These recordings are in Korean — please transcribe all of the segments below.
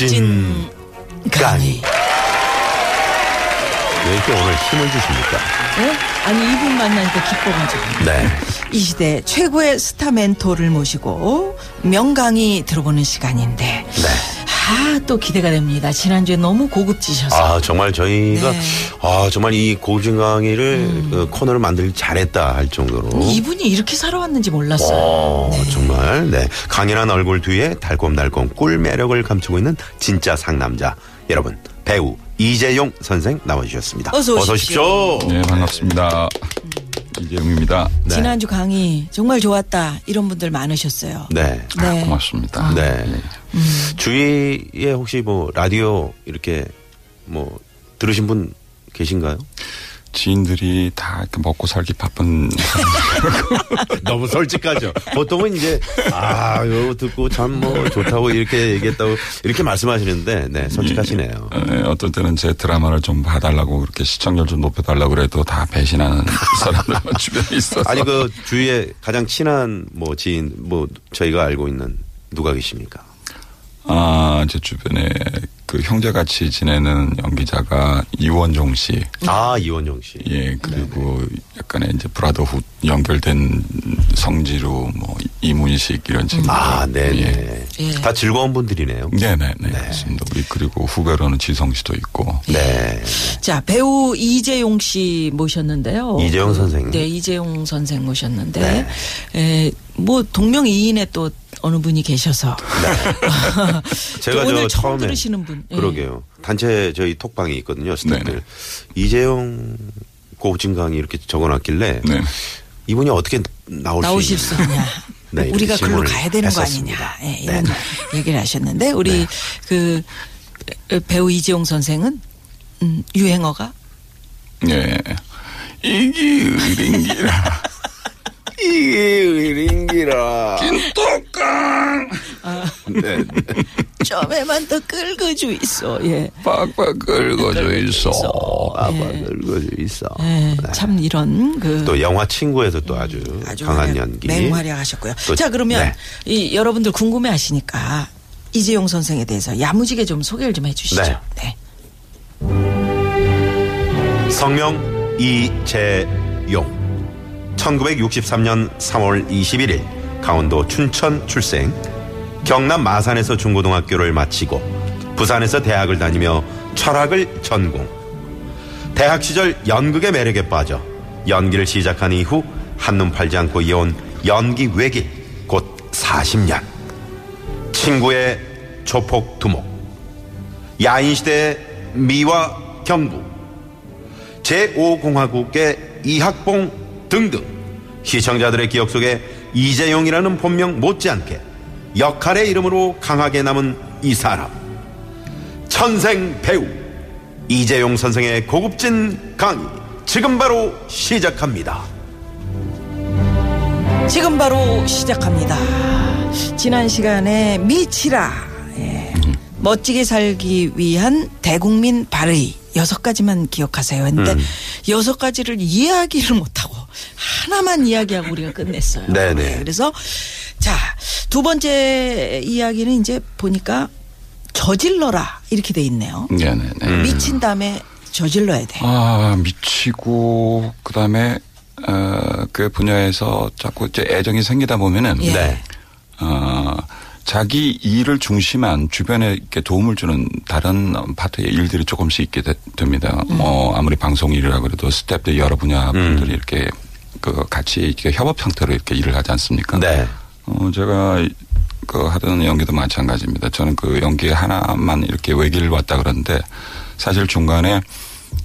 고급진 강의. 왜 이렇게 오늘 힘을 주십니까? 네? 아니 이분 만나니까 기뻐가지고 네. 이 시대 최고의 스타 멘토를 모시고 명강의 들어보는 시간인데 네. 아 또 기대가 됩니다. 지난주에 너무 고급지셔서 아, 정말 저희가, 네. 음. 아, 정말 이 고급진 강의를 어, 코너를 만들기 잘했다 할 정도로. 이분이 이렇게 살아왔는지 몰랐어요. 어, 정말, 네. 강인한 얼굴 뒤에 달콤달콤 꿀 매력을 감추고 있는 진짜 상남자. 여러분, 배우 이재용 선생 나와주셨습니다. 어서 오십시오. 네, 반갑습니다. 이재용입니다. 네. 지난주 강의 정말 좋았다 이런 분들 많으셨어요. 네. 아, 네. 고맙습니다. 네. 주위에 혹시 뭐 라디오 이렇게 뭐 들으신 분 계신가요? 지인들이 다 먹고 살기 바쁜 너무 솔직하죠. 보통은 이제 아, 이거 듣고 참 뭐 좋다고 이렇게 얘기했다고 이렇게 말씀하시는데 네, 솔직하시네요. 네, 어떤 때는 제 드라마를 좀 봐달라고 그렇게 시청률 좀 높여달라고 그래도 다 배신하는 사람들 주변에 있어서 아니 그 주위에 가장 친한 뭐 지인 뭐 저희가 알고 있는 누가 계십니까? 아, 제 주변에 그 형제 같이 지내는 연기자가 이원종 씨, 아 이원영 씨. 예, 그리고 약간의 이제 브라더훗 연결된 성지로 뭐 이문식 이런 친구들. 아, 네네. 예. 예. 다 즐거운 분들이네요. 네네네. 맞습니다. 우리 그리고 후배로는 지성 씨도 있고. 네. 자 배우 이재용 씨 모셨는데요. 이재용 선생. 네 이재용 선생 모셨는데 네. 에, 뭐 동명이인에 또 어느 분이 계셔서 제가 오늘 저 처음 처음에 들으시는 분. 예. 그러게요. 단체 저희 톡방이 있거든요. 스태프들. 이재용 고진 강의 이렇게 적어놨길래 네. 이분이 어떻게 나올 나오실 수수 있냐. 네, 우리가 글로 가야 되는 거 했었습니다. 아니냐. 예, 이런 네. 얘기를 하셨는데 우리 네. 그 배우 이재용 선생은 음, 유행어가 예. 이게 의린기라. 이게 의린기라. 김떡강. 네. 점에만 더 긁어주 있어. 예. 빡빡 긁어져 있어. 아빠 늙어져 있어. 예, 네. 참 이런 그 또 영화 친구에서 또 아주, 아주 강한 연기. 맹활약하셨고요. 또- 자 그러면 네. 이 여러분들 궁금해하시니까 이재용 선생에 대해서 야무지게 좀 소개를 좀 해주시죠. 네. 네. 성명 이재용. 1963년 3월 21일 강원도 춘천 출생. 경남 마산에서 중고등학교를 마치고 부산에서 대학을 다니며 철학을 전공. 대학 시절 연극의 매력에 빠져 연기를 시작한 이후 한눈 팔지 않고 이어온 연기 외길 곧 40년. 친구의 조폭 두목. 야인시대의 미와 경부. 제5공화국의 이학봉 등등 시청자들의 기억 속에 이재용이라는 본명 못지않게 역할의 이름으로 강하게 남은 이 사람 천생 배우 이재용 선생의 고급진 강의 지금 바로 시작합니다. 지금 바로 시작합니다. 지난 시간에 미치라. 예. 멋지게 살기 위한 대국민 발의 여섯 가지만 기억하세요. 했는데 음. 여섯 가지를 이야기를 못하고 하나만 이야기하고 우리가 끝냈어요. 네네. 예, 그래서 자, 두 번째 이야기는 이제 보니까 저질러라 이렇게 돼 있네요. 네네네. 음. 미친 다음에 저질러야 돼. 아, 미치고, 그 다음에, 어, 그 분야에서 자꾸 이제 애정이 생기다 보면은, 예. 네. 어, 자기 일을 중심한 주변에 이렇게 도움을 주는 다른 파트의 일들이 조금씩 있게 되- 됩니다. 음. 뭐 아무리 방송 일이라 그래도 스태프들 여러 분야 음. 분들이 이렇게 그 같이 이렇게 협업 형태로 이렇게 일을 하지 않습니까? 네. 어, 제가 그 하던 연기도 마찬가지입니다. 저는 그 연기 하나만 이렇게 외길을 왔다 그러는데 사실 중간에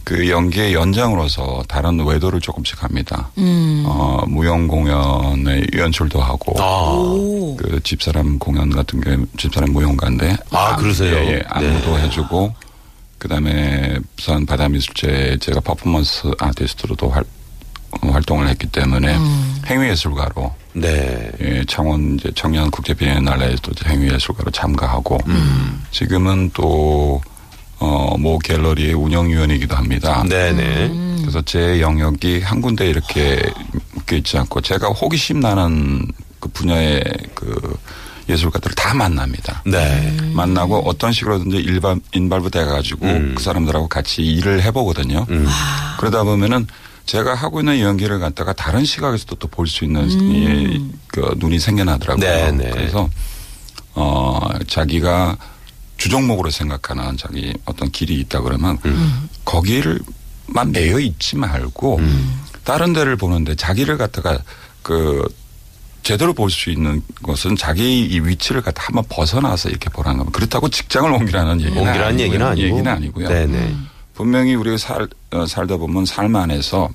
그 연기의 연장으로서 다른 외도를 조금씩 합니다. 음. 어, 무용 공연에 연출도 하고 아, 오. 그 집사람 공연 같은 게 집사람 무용가인데 아, 그러세요? 예, 예, 안무도 네. 해주고 그다음에 부산 바다미술제 제가 퍼포먼스 아티스트로도 활, 어, 활동을 했기 때문에 음. 행위예술가로 네. 예, 창원 이제 청년 국제 비엔날레에도 행위예술가로 참가하고 음. 지금은 또 어, 모 갤러리의 운영위원이기도 합니다. 네네. 그래서 제 영역이 한 군데 이렇게 묶여 있지 않고 제가 호기심 나는 그 분야의 그 예술가들을 다 만납니다. 네. 만나고 어떤 식으로든지 일반 인발부 돼가지고 음. 그 사람들하고 같이 일을 해보거든요. 음. 그러다 보면은 제가 하고 있는 연기를 갖다가 다른 시각에서도 또 볼 수 있는 이, 그 눈이 생겨나더라고요. 네, 네. 그래서 어 자기가 주종목으로 생각하는 자기 어떤 길이 있다 그러면 음. 거기를만 매여 있지 말고 음. 다른 데를 보는데 자기를 갖다가 그 제대로 볼 수 있는 것은 자기 이 위치를 갖다 한번 벗어나서 이렇게 보라는 겁니다. 그렇다고 직장을 옮기라는 얘기는 옮기라는 아니고요. 얘기는 아니고. 얘기는 아니고요. 네네. 분명히 우리가 살, 어, 살다 보면 삶 안에서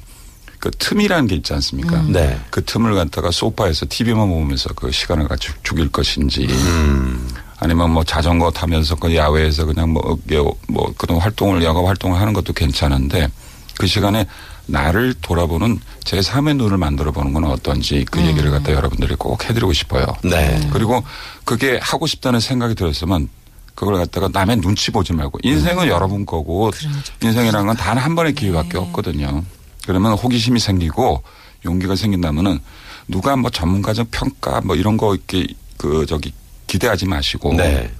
그 틈이라는 게 있지 않습니까? 네. 그 틈을 갖다가 소파에서 TV만 보면서 그 시간을 같이 죽일 것인지 음. 아니면 뭐 자전거 타면서 그 야외에서 그냥 뭐, 뭐 그런 활동을 야가 활동을 하는 것도 괜찮은데 그 시간에 나를 돌아보는 제 삶의 눈을 만들어 보는 건 어떤지 그 얘기를 갖다 여러분들이 꼭 해드리고 싶어요. 네. 그리고 그게 하고 싶다는 생각이 들었으면 그걸 갖다가 남의 눈치 보지 말고 인생은 여러분 거고 인생이라는 건 단 한 번의 기회밖에 없거든요. 그러면 호기심이 생기고 용기가 생긴다면은 누가 뭐 전문가적 평가 뭐 이런 거 이렇게 그 저기 기대하지 마시고 네.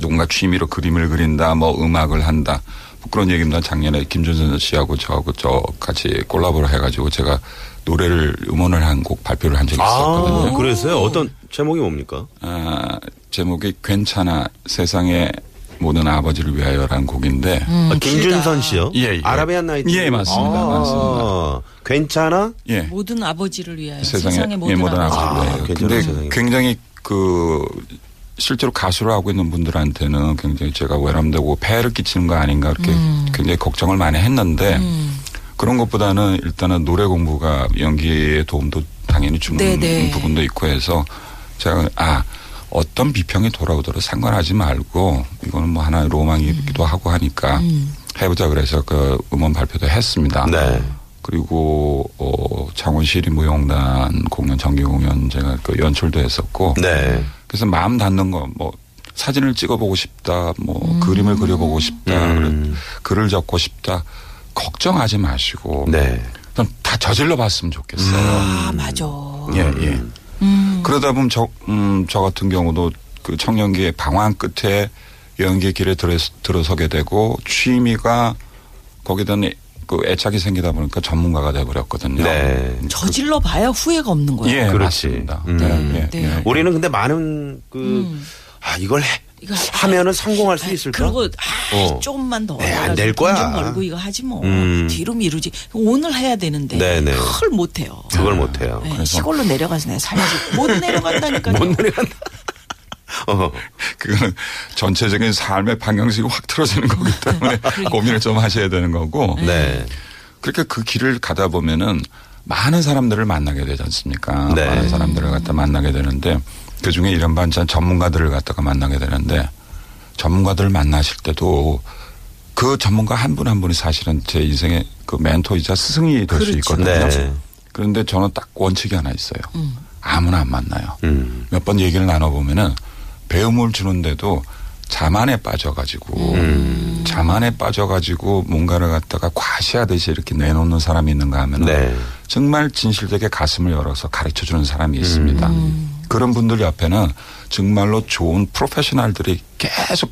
누군가 취미로 그림을 그린다 뭐 음악을 한다 뭐 그런 얘기입니다. 작년에 김준선 씨하고 저하고 저 같이 콜라보를 해가지고 제가 노래를 음원을 한 곡 발표를 한 적이 아, 있었거든요. 그랬어요? 어떤 제목이 뭡니까? 아, 제목이 괜찮아 세상의 모든 아버지를 위하여라는 곡인데 아, 김준선 씨요? 예, 예. 아라비안 나이트. 예, 맞습니다. 맞습니다. 괜찮아? 예 모든 아버지를 위하여 세상의 예, 모든, 모든 아버지. 아버지를 아, 위하여. 괜찮아, 근데 세상에. 굉장히 그 실제로 가수를 하고 있는 분들한테는 굉장히 제가 외람되고 폐해를 끼치는 거 아닌가 이렇게 굉장히 걱정을 많이 했는데 그런 것보다는 일단은 노래 공부가 연기에 도움도 당연히 주는 네네. 부분도 있고 해서 제가 아 어떤 비평이 돌아오더라도 상관하지 말고 이거는 뭐 하나의 로망이기도 하고 하니까 해보자 그래서 그 음원 발표도 했습니다. 네. 그리고 어 창원시리 무용단 공연 정기 공연 제가 그 연출도 했었고 네. 그래서 마음 닿는 거 뭐 사진을 찍어보고 싶다 뭐 그림을 그려보고 싶다 음. 글을 적고 싶다 걱정하지 마시고 네. 그냥 다 저질러 봤으면 좋겠어요. 아 맞아. 예, 예. 음. 그러다 보면 저, 음, 저 같은 경우도 그 청년기의 방황 끝에 연기 길에 들어, 들어서게 되고 취미가 거기다 그 애착이 생기다 보니까 전문가가 돼버렸거든요. 네. 저질러 봐야 후회가 없는 거야. 예, 그렇지. 맞습니다. 음. 네, 예, 네. 예. 우리는 근데 많은 그, 아, 이걸 해. 이거 하면은 성공할 수 있을까? 그리고 아, 어. 조금만 더 네, 안될 거야. 돈좀 벌고 이거 하지 뭐 음. 뒤로 미루지 오늘 해야 되는데 네네. 그걸 못 해요. 그걸 못 해요. 네, 시골로 내려가서 내가 살지 못 내려간다니까요. 못 내려간다. 어. 그거는 전체적인 삶의 방향성이 확 틀어지는 거기 때문에 고민을 좀 하셔야 되는 거고. 네. 그렇게 그 길을 가다 보면은 많은 사람들을 만나게 되지 않습니까? 네. 많은 사람들을 갖다 만나게 되는데 그 중에 이런 반찬 전문가들을 갖다가 만나게 되는데 전문가들을 만나실 때도 그 전문가 한 분한 분이 사실은 제 인생의 그 멘토이자 스승이 될수 그렇죠. 있거든요. 네. 그런데 저는 딱 원칙이 하나 있어요. 아무나 안 만나요. 음. 몇번 얘기를 나눠보면은 배움을 주는데도 자만에 빠져가지고 음. 자만에 빠져가지고 뭔가를 갖다가 과시하듯이 이렇게 내놓는 사람이 있는가 하면 은 네. 정말 진실되게 가슴을 열어서 가르쳐 주는 사람이 있습니다. 음. 그런 분들 옆에는 정말로 좋은 프로페셔널들이 계속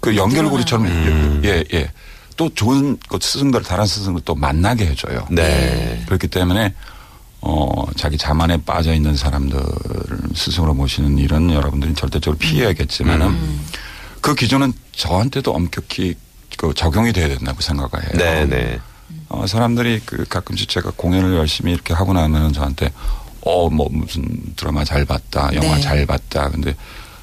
그 연결고리처럼 음. 예, 예. 또 좋은 그 스승들, 다른 스승들 또 만나게 해줘요. 네. 그렇기 때문에 어, 자기 자만에 빠져 있는 사람들을 스승으로 모시는 일은 여러분들이 절대적으로 피해야겠지만은 음. 그 기준은 저한테도 엄격히 그 적용이 돼야 된다고 생각을 해요. 네, 네. 어, 사람들이 그 가끔씩 제가 공연을 열심히 이렇게 하고 나면은 저한테 어, 뭐 무슨 드라마 잘 봤다, 영화 네. 잘 봤다. 근데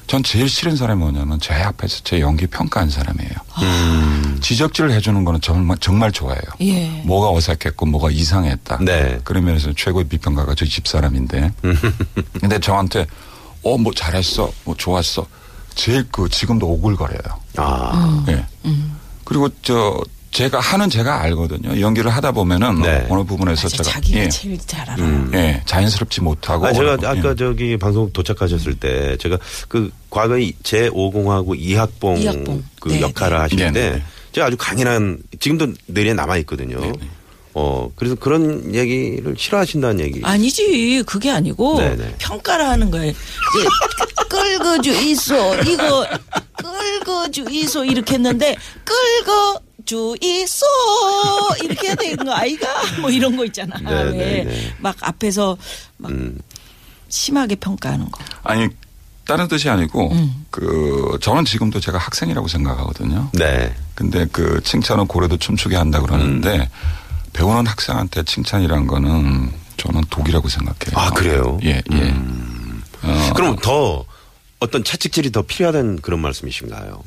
전 제일 싫은 사람이 뭐냐면 제 앞에서 제 연기 평가한 사람이에요. 음. 지적질을 해주는 거는 정말 정말 좋아해요. 예. 뭐가 어색했고 뭐가 이상했다. 네. 그런 면에서 최고의 비평가가 저희 집사람인데. 근데 저한테 어 뭐 잘했어, 뭐 좋았어. 제일 그 지금도 오글거려요. 아. 예. 그리고 저 제가 하는 제가 알거든요. 연기를 하다 보면은 네. 어느 부분에서 맞아, 제가 자기가 예, 제일 잘 알아. 음. 예, 자연스럽지 못하고 아, 제가 아까 예. 저기 방송 도착하셨을 때 제가 그 과거에 제 5공하고 이학봉, 이학봉. 그 네, 역할을 네. 하실 네, 때 네. 제가 아주 강인한 지금도 뇌리에 남아 있거든요. 어 그래서 그런 얘기를 싫어하신다는 얘기. 아니지 그게 아니고 네네. 평가를 하는 거예요. 끌거주 있어 이거 끌거주 있어 이렇게 했는데 끌거 주 있어 이렇게 해야 되는 거 아이가 뭐 이런 거 있잖아. 네네네. 왜막 앞에서 막 음. 심하게 평가하는 거. 아니 다른 뜻이 아니고 음. 그 저는 지금도 제가 학생이라고 생각하거든요. 네. 근데 그 칭찬은 고래도 춤추게 한다 그러는데 음. 배우는 학생한테 칭찬이란 거는 저는 독이라고 생각해요. 아 그래요. 예, 예. 음. 어, 그럼 더 어떤 채찍질이 더 필요하다는 그런 말씀이신가요?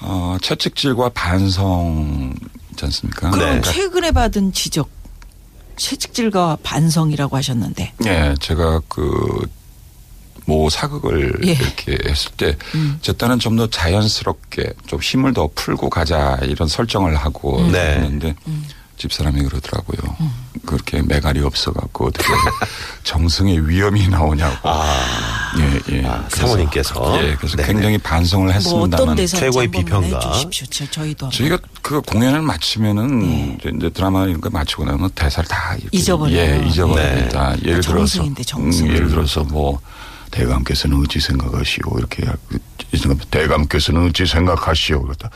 어, 채찍질과 반성 있지 않습니까? 그럼 네. 최근에 받은 지적 채찍질과 반성이라고 하셨는데 예, 제가 그, 뭐 사극을 예. 이렇게 했을 때, 제 딴은 좀 더 자연스럽게 좀 힘을 더 풀고 가자 이런 설정을 하고 네. 했는데, 집사람이 그러더라고요. 그렇게 매갈이 없어갖고 어떻게 정승의 위험이 나오냐고. 아, 예, 예. 아, 그래서- 사모님께서? 예, 그래서 네네. 굉장히 반성을 뭐 했습니다만. 대사 최고의 비평가. 해주십시오. 저- 저희도. 저희가 그 공연을 마치면은 이제- 이제 드라마 이런 거 마치고 나면 대사를 다 네. 잊어버려요. 예, 잊어버립니다. 예를 들어서 정승인데, 정승. 음, 예를 들어서 뭐 대감께서는 어찌 생각하시오 이렇게 이 대감께서는 어찌 생각하시오 그러다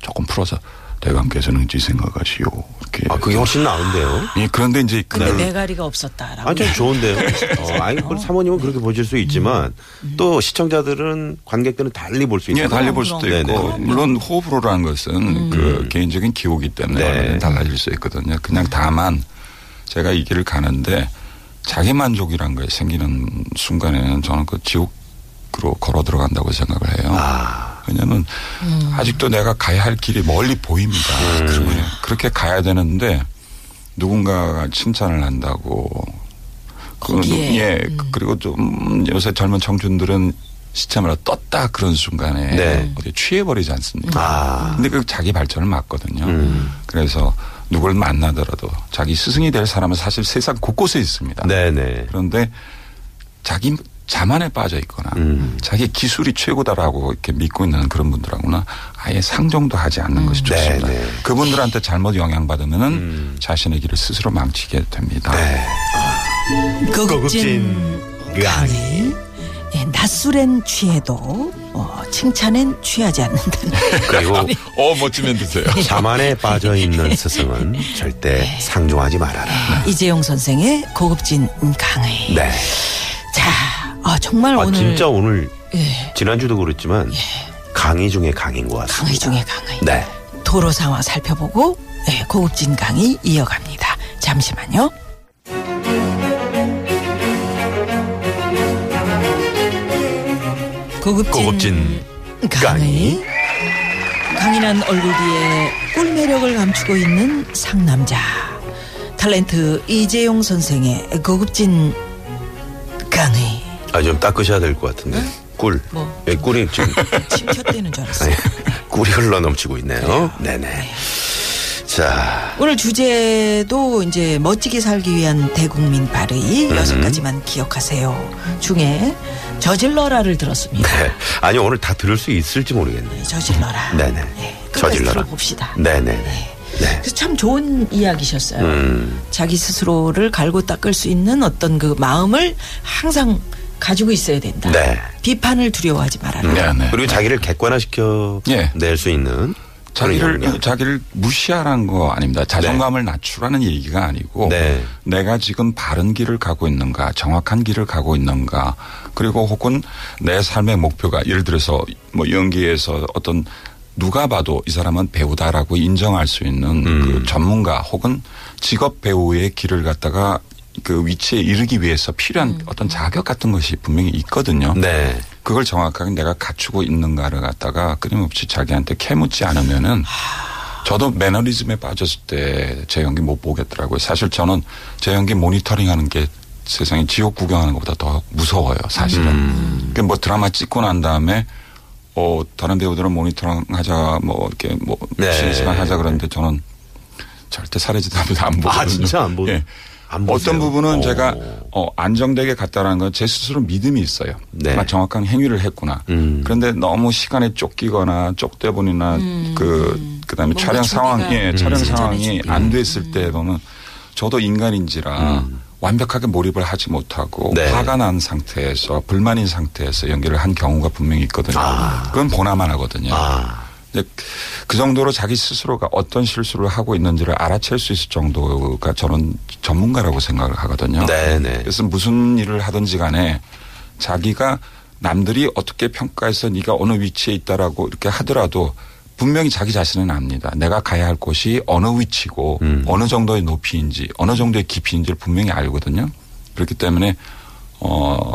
조금 풀어서 대감께서는 어찌 생각하시오 이렇게 아 그게 훨씬 나은데요. 예, 그런데 이제 근데 그날 매가리가 없었다라고. 아, 좀 좋은데요. 어, 아니, 그 사모님은 그렇게 보실 수 있지만 또 시청자들은 관객들은 달리 볼 수 있는 예, 달리 볼 수도 그럼. 있고 네네. 물론 호불호라는 것은 그 개인적인 기호기 때문에 네. 달라질 수 있거든요. 그냥 다만 제가 이 길을 가는데 자기 만족이란 거에 생기는 순간에는 저는 그 지옥으로 걸어 들어간다고 생각을 해요. 아, 왜냐하면 아직도 내가 가야 할 길이 멀리 보입니다. 그러면 그렇게 가야 되는데 누군가가 칭찬을 한다고 그예 그리고 좀 요새 젊은 청춘들은 시체마다 떴다 그런 순간에 네. 어디 취해버리지 않습니까? 아. 근데 그 자기 발전을 막거든요. 음. 그래서 누굴 만나더라도 자기 스승이 될 사람은 사실 세상 곳곳에 있습니다. 네네. 그런데 자기 자만에 빠져 있거나 음. 자기 기술이 최고다라고 이렇게 믿고 있는 그런 분들하고는 아예 상종도 하지 않는 것이 좋습니다. 네네. 그분들한테 잘못 영향받으면은 음. 자신의 길을 스스로 망치게 됩니다. 네. 고급진 강의. 예, 낮술엔 취해도 어, 칭찬엔 취하지 않는다는. 그리고 어 멋지면 드세요. 자만에 빠져 있는 스승은 절대 상종하지 말아라. 이재용 선생의 고급진 강의. 네. 자, 아, 정말 아, 오늘 진짜 오늘 예, 지난주도 그랬지만 강의 중에 강인 것 같습니다. 강의 중에 강의. 네. 도로 상황 살펴보고 예, 고급진 강의 이어갑니다. 잠시만요. 고급진, 고급진 강의. 강인한 얼굴 뒤에 꿀 매력을 감추고 있는 상남자 탤런트 이재용 선생의 고급진 강의 아, 좀 닦으셔야 될 것 같은데. 꿀. 뭐? 예, 꿀이 지금 침 튀었다는 줄 알았어요. 꿀이 흘러 넘치고 있네요. 네네. 자, 오늘 주제도 이제 멋지게 살기 위한 대국민 발의 음. 여섯 가지만 기억하세요. 중에 저질러라를 들었습니다. 네. 아니 오늘 다 들을 수 있을지 모르겠네요. 저질러라. 네네. 네, 끝까지 저질러라. 들어봅시다. 네네네. 네. 그래서 참 좋은 이야기셨어요. 음. 자기 스스로를 갈고 닦을 수 있는 어떤 그 마음을 항상 가지고 있어야 된다. 네. 비판을 두려워하지 말아라. 네, 네. 그리고 자기를 객관화시켜 예. 낼수 있는 자기를. 자기를 무시하라는 거 아닙니다. 자존감을 낮추라는 얘기가 아니고 네. 내가 지금 바른 길을 가고 있는가, 정확한 길을 가고 있는가, 그리고 혹은 내 삶의 목표가 예를 들어서 뭐 연기에서 어떤 누가 봐도 이 사람은 배우다라고 인정할 수 있는 음. 그 전문가 혹은 직업 배우의 길을 갖다가 그 위치에 이르기 위해서 필요한 음. 어떤 자격 같은 것이 분명히 있거든요. 네. 그걸 정확하게 내가 갖추고 있는가를 갖다가 끊임없이 자기한테 캐묻지 않으면은 저도 매너리즘에 빠졌을 때 제 연기 못 보겠더라고요. 사실 저는 제 연기 모니터링 하는 게 세상에 지옥 구경하는 것보다 더 무서워요, 사실은. 음. 그뭐 드라마 찍고 난 다음에 어, 다른 배우들은 모니터링 하자, 뭐, 이렇게 뭐, 네. 쉬는 시간 하자 그러는데 저는 절대 사례지도 안 보거든요. 아, 진짜 안 보- 예. 안 보세요? 어떤 부분은 오. 제가 어, 안정되게 갔다라는 건 제 스스로 믿음이 있어요. 네. 내가 정확한 행위를 했구나. 음. 그런데 너무 시간에 쫓기거나 쪽대본이나 그 그다음에 촬영 상황, 예, 촬영 음. 상황이. 안 됐을 때로는 저도 인간인지라 완벽하게 몰입을 하지 못하고 음. 네. 화가 난 상태에서 불만인 상태에서 연기를 한 경우가 분명히 있거든요. 그건 보나만 하거든요. 아. 그 정도로 자기 스스로가 어떤 실수를 하고 있는지를 알아챌 수 있을 정도가 저는 전문가라고 생각을 하거든요. 네네. 그래서 무슨 일을 하든지 간에 자기가 남들이 어떻게 평가해서 네가 어느 위치에 있다라고 이렇게 하더라도 분명히 자기 자신은 압니다. 내가 가야 할 곳이 어느 위치고 음. 어느 정도의 높이인지 어느 정도의 깊이인지를 분명히 알거든요. 그렇기 때문에 어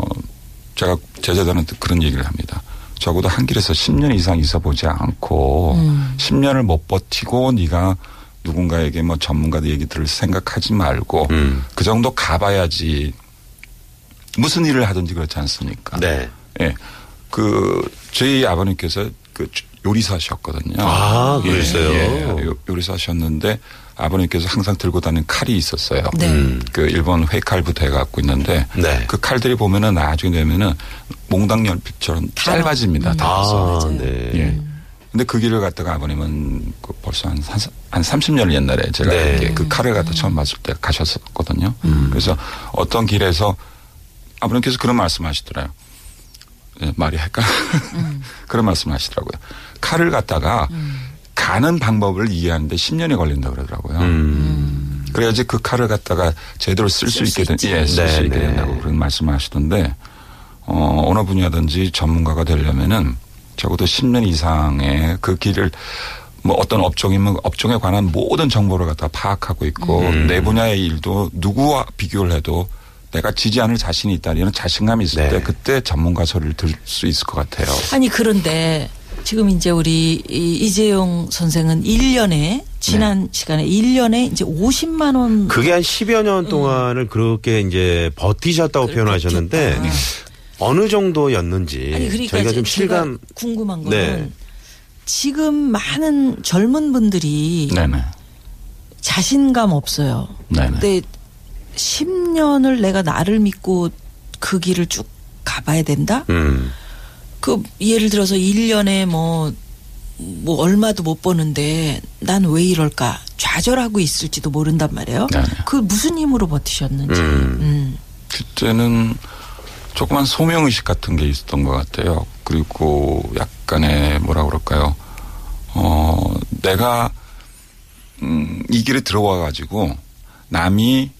제가 제자들한테 그런 얘기를 합니다. 적어도 한 길에서 10년 이상 있어 보지 않고 10년을 못 버티고 네가 누군가에게 뭐 전문가들 얘기 들을 생각하지 말고 음. 그 정도 가봐야지 무슨 일을 하든지 그렇지 않습니까? 네. 예. 그 저희 아버님께서 그 요리사셨거든요. 아, 그러세요? 예, 요- 요리사셨는데 아버님께서 항상 들고 다니는 칼이 있었어요. 네. 음. 그 일본 회칼부터 해갖고 있는데 네. 그 칼들이 보면은 나중에 되면은 몽당 연필처럼 짧아집니다. 다 아. 네. 예. 근데 그 길을 갔다가 아버님은 그 벌써 한, 한, 한 30년 옛날에 제가 네. 이렇게 그 칼을 갖다 처음 봤을 때 가셨었거든요. 그래서 어떤 길에서 아버님께서 그런 말씀 하시더라고요. 예, 말이 할까? 그런 말씀 하시더라고요. 칼을 갖다가 가는 방법을 이해하는데 10년이 걸린다 그러더라고요. 음. 그래야지 그 칼을 갖다가 제대로 쓸수쓸 있게 수 된. 예, 쓸수 네, 있게 네. 된다고 그런 말씀을 하시던데, 어, 어느 분야든지 전문가가 되려면은 적어도 10년 이상의 그 길을 뭐 어떤 업종이면 업종에 관한 모든 정보를 갖다 파악하고 있고 음. 내 분야의 일도 누구와 비교를 해도 내가 지지 않을 자신이 있다 이런 자신감이 있을 네. 때 그때 전문가 소리를 들을 수 있을 것 같아요. 아니 그런데 지금 이제 우리 이- 이재용 선생은 1년에 지난 시간에 1년에 이제 50만 원 그게 한 10여 년 동안을 그렇게 이제 버티셨다고 표현하셨는데 버텼다. 어느 정도였는지 아니 그러니까 저희가 좀 실감 궁금한 거는 네. 지금 많은 젊은 분들이 네네. 자신감 없어요. 네네. 근데 10년을 내가 나를 믿고 그 길을 쭉 가봐야 된다? 음. 그 예를 들어서 1년에 뭐, 뭐 얼마도 못 버는데 난 왜 이럴까? 좌절하고 있을지도 모른단 말이에요. 네네. 그 무슨 힘으로 버티셨는지. 음. 음. 그때는 조그만 소명 의식 같은 게 있었던 것 같아요. 그리고 약간의 뭐라 그럴까요. 어, 내가, 음, 이 길에 들어와 가지고 남이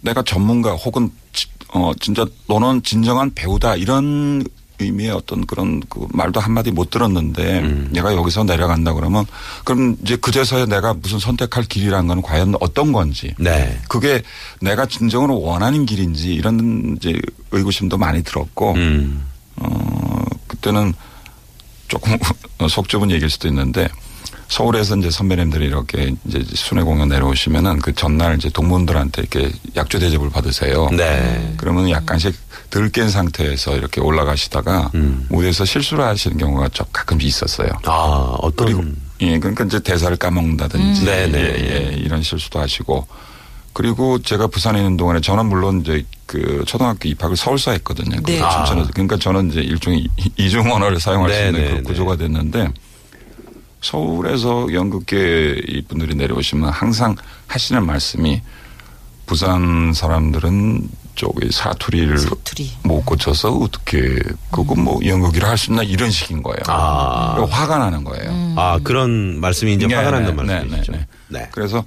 내가 전문가 혹은 지- 어, 진짜 너는 진정한 배우다 이런 의미의 어떤 그런 그 말도 한마디 못 들었는데 음. 내가 여기서 내려간다 그러면 그럼 이제 그제서야 내가 무슨 선택할 길이란 건 과연 어떤 건지 네. 그게 내가 진정으로 원하는 길인지 이런 이제 의구심도 많이 들었고 음. 어 그때는 조금 속 좁은 얘기일 수도 있는데 서울에서 이제 선배님들이 이렇게 이제 순회 공연 내려오시면은 그 전날 이제 동문들한테 이렇게 약조 대접을 받으세요. 네. 그러면 약간씩 덜깬 상태에서 이렇게 올라가시다가 음. 무대에서 실수를 하시는 경우가 좀 가끔씩 있었어요. 아, 어떤 그리고 예, 그러니까 이제 대사를 까먹는다든지 음. 네네. 예, 예, 이런 실수도 하시고 그리고 제가 부산에 있는 동안에 저는 물론 이제 그 초등학교 입학을 서울서 했거든요. 네. 그 춘천에서. 그러니까 저는 이제 일종의 이- 이중 언어를 사용할 수 있는 네네네. 그 구조가 됐는데 서울에서 연극계 이분들이 내려오시면 항상 하시는 말씀이 부산 사람들은 저기 사투리를 사투리. 못 고쳐서 어떻게 그거 뭐 연극이라 할 수 있나 이런 식인 거예요. 아. 화가 나는 거예요. 아, 그런 말씀이 이제 네, 화가 네, 난다는 네, 말씀이시죠. 네, 네. 그래서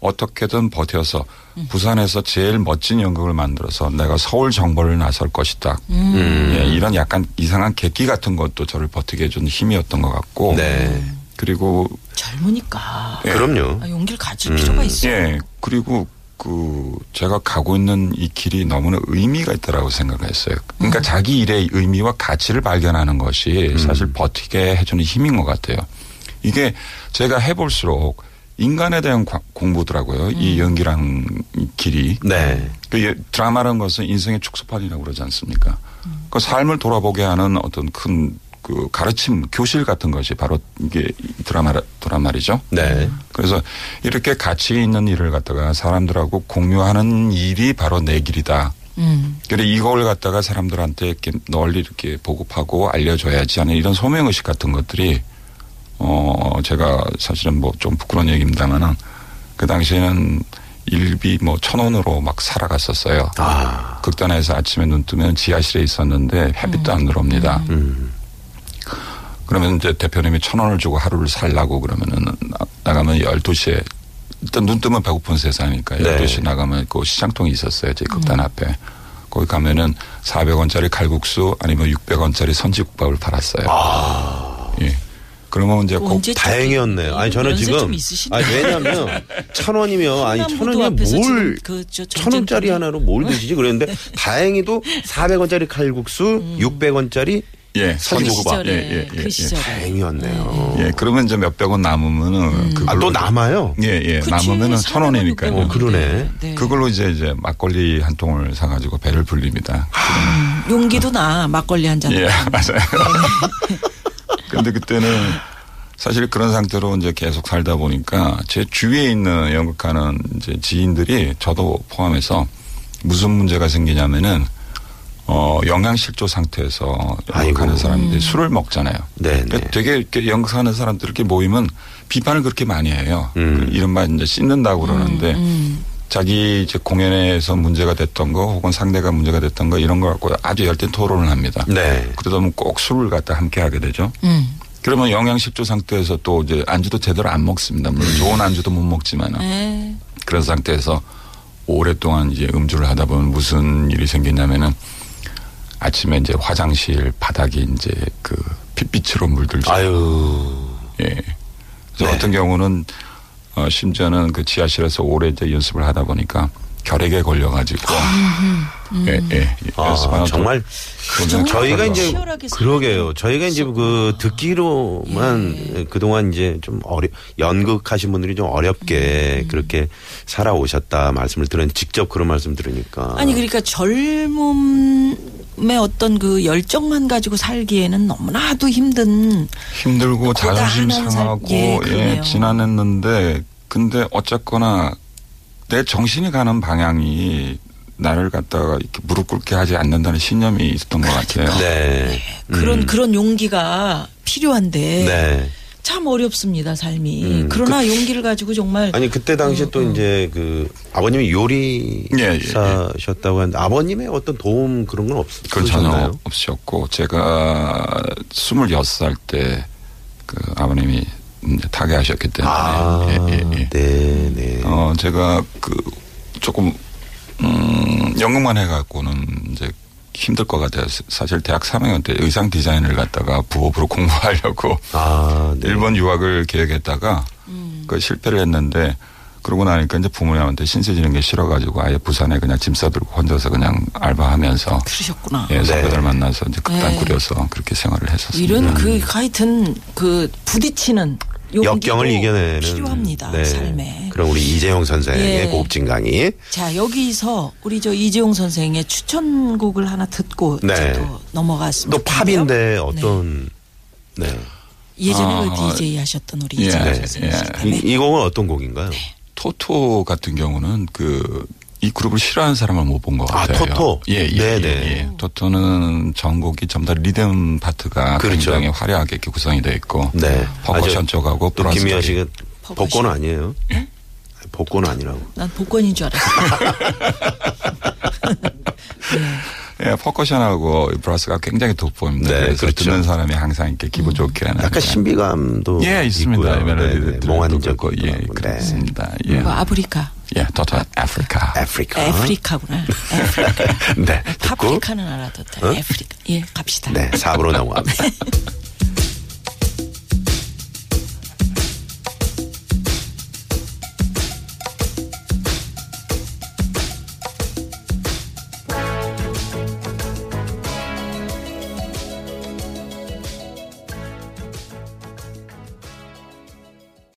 어떻게든 버텨서 부산에서 제일 멋진 연극을 만들어서 내가 서울 정벌을 나설 것이다. 음. 예, 이런 약간 이상한 객기 같은 것도 저를 버티게 해준 힘이었던 것 같고. 네. 그리고 젊으니까 예. 그럼요. 아, 용기를 가질 필요가 있어. 예 그리고 그 제가 가고 있는 이 길이 너무나 의미가 있다라고 생각을 했어요. 그러니까 자기 일의 의미와 가치를 발견하는 것이 사실 버티게 해주는 힘인 것 같아요. 이게 제가 해볼수록 인간에 대한 과- 공부더라고요. 이 연기란 길이. 네. 그 예- 드라마라는 것은 인생의 축소판이라고 그러지 않습니까? 그 삶을 돌아보게 하는 어떤 큰 그 가르침 교실 같은 것이 바로 이게 드라마 드라마이죠. 네. 그래서 이렇게 가치 있는 일을 갖다가 사람들하고 공유하는 일이 바로 내 길이다. 음. 그래 이걸 갖다가 사람들한테 이렇게 널리 이렇게 보급하고 알려줘야지 하는 이런 소명 의식 같은 것들이 어 제가 사실은 뭐 좀 부끄러운 얘기입니다만은 그 당시에는 일비 뭐 천 원으로 막 살아갔었어요. 아. 극단에서 아침에 눈 뜨면 지하실에 있었는데 햇빛도 안 들어옵니다. 음. 그러면 이제 대표님이 천 원을 주고 하루를 살라고 그러면은 나- 나가면 12시에 일단 눈 뜨면 배고픈 세상이니까 네. 12시 나가면 그 시장통이 있었어요. 제 극단 앞에. 거기 가면은 400원짜리 칼국수 아니면 600원짜리 선지국밥을 팔았어요. 예. 그러면 이제 꼭 다행이었네요. 아니 저는 지금. 아니 왜냐면 천 원이면 아니 천 원이면 앞에서 뭘 지금 그저 천 원짜리 하나로 뭘 드시지 그랬는데 다행히도 400원짜리 칼국수, 600원짜리 예, 선지국밥. 그 예, 예, 예, 그 예. 시절에 다행이었네요. 예, 그러면 이제 몇백 원 남으면은 그걸로 아또 남아요? 예, 예. 그치, 남으면은 천 원이니까요. 400원, 어, 그러네. 네. 그걸로 이제 이제 막걸리 한 통을 사가지고 배를 불립니다. 용기도 나 막걸리 한 잔. 예, 맞아요. 근데 그때는 사실 그런 상태로 이제 계속 살다 보니까 제 주위에 있는 연극하는 이제 지인들이 저도 포함해서 무슨 문제가 생기냐면은 어, 영양실조 상태에서 아이고. 사람들이 술을 먹잖아요. 네, 그러니까 네. 되게 이렇게 연극하는 사람들 이렇게 모이면 비판을 그렇게 많이 해요. 음. 그 이른바 이제 씻는다고 그러는데 음. 자기 이제 공연에서 문제가 됐던 거 혹은 상대가 문제가 됐던 거 이런 거 갖고 아주 열띤 토론을 합니다. 네. 그러다 보면 꼭 술을 갖다 함께 하게 되죠. 음. 그러면 영양실조 상태에서 또 이제 안주도 제대로 안 먹습니다. 물론 좋은 안주도 못 먹지만은 에. 그런 상태에서 오랫동안 이제 음주를 하다 보면 무슨 일이 생기냐면은 아침에 이제 화장실 바닥이 이제 그 핏빛으로 물들죠. 아유. 예. 저 네. 같은 경우는 어, 심지어는 그 지하실에서 오래 이제 연습을 하다 보니까 결핵에 걸려가지고 예, 예. 아, 연습하는 정말 동- 저희가 이제 치열하게 그러게요. 저희가 이제 그 듣기로만 그동안 이제 좀 어려 연극하신 분들이 좀 어렵게 그렇게 살아오셨다 말씀을 들은 직접 그런 말씀 들으니까 아니 그러니까 젊음 의 어떤 그 열정만 가지고 살기에는 너무나도 힘든 힘들고 자존심 상하고 예, 예. 지난했는데 근데 어쨌거나 내 정신이 가는 방향이 나를 갖다가 이렇게 무릎 꿇게 하지 않는다는 신념이 있었던 것 같아요. 네. 그런 그런 용기가 필요한데 네. 참 어렵습니다 삶이. 음, 그러나 용기를 가지고 정말 아니 그때 당시에 또 이제 그 아버님이 예, 예, 요리사셨다고 하는데 아버님의 어떤 도움 그런 건 그건 전혀 없으셨나요? 없으셨고 제가 26살 때 그 아버님이 이제 타계 하셨기 때문에 아, 예, 예, 예. 네, 네. 어, 제가 그 조금 음, 연극만 해 갖고는 이제 힘들 것 같아요. 사실 대학 3학년 때 의상 디자인을 갖다가 부업으로 공부하려고 아, 네. 일본 유학을 계획했다가 그 실패를 했는데 그러고 나니까 이제 부모님한테 신세 지는 게 싫어가지고 아예 부산에 그냥 짐 싸들고 혼자서 그냥 알바하면서 그러셨구나. 예, 선배들 네. 만나서 이제 극단 네. 꾸려서 그렇게 생활을 했었습니다. 이런 그 하여튼 그 부딪히는 역경을 이겨내는 필요합니다 네. 삶에. 그럼 우리 이재용 선생의 예. 고급진 강의. 자 여기서 우리 저 이재용 선생의 추천곡을 하나 듣고 네. 또 넘어갔습니다. 또 팝인데 어떤 네. 예전에 아, 그 DJ 하셨던 우리 예, 이재용 예. 선생님. 이, 이 곡은 어떤 곡인가요? 네. 토토 같은 경우는 그 이 그룹을 싫어하는 사람을 못 본것 아, 같아요. 토토? 예, 예, 네네. 예, 예. 토토는 전곡이 전부 다 리듬 파트가 그렇죠. 굉장히 화려하게 이렇게 구성이 되어 있고 네. 퍼커션 쪽하고 김미아 쪽이 씨가. 복권 아니에요? 복권 아니라고. 난 복권인 줄 알았어. 예, 퍼커션하고 브라스가 굉장히 돋보입니다. 네, 그래서 그렇죠. 듣는 사람이 항상 이렇게 기분 좋게 하는 약간 신비감도 예, 있습니다. 멜로디들 네, 몽환적인 고 예. 네. 그렇습니다. 예. 뭐 아프리카. 예, 토토 아프리카. 아프리카. 아프리카구나. 아프리카. 네. 듣고 파프리카는 알아도 돼. 어? 아프리카. 예, 갑시다. 네, 4부로 넘어갑니다.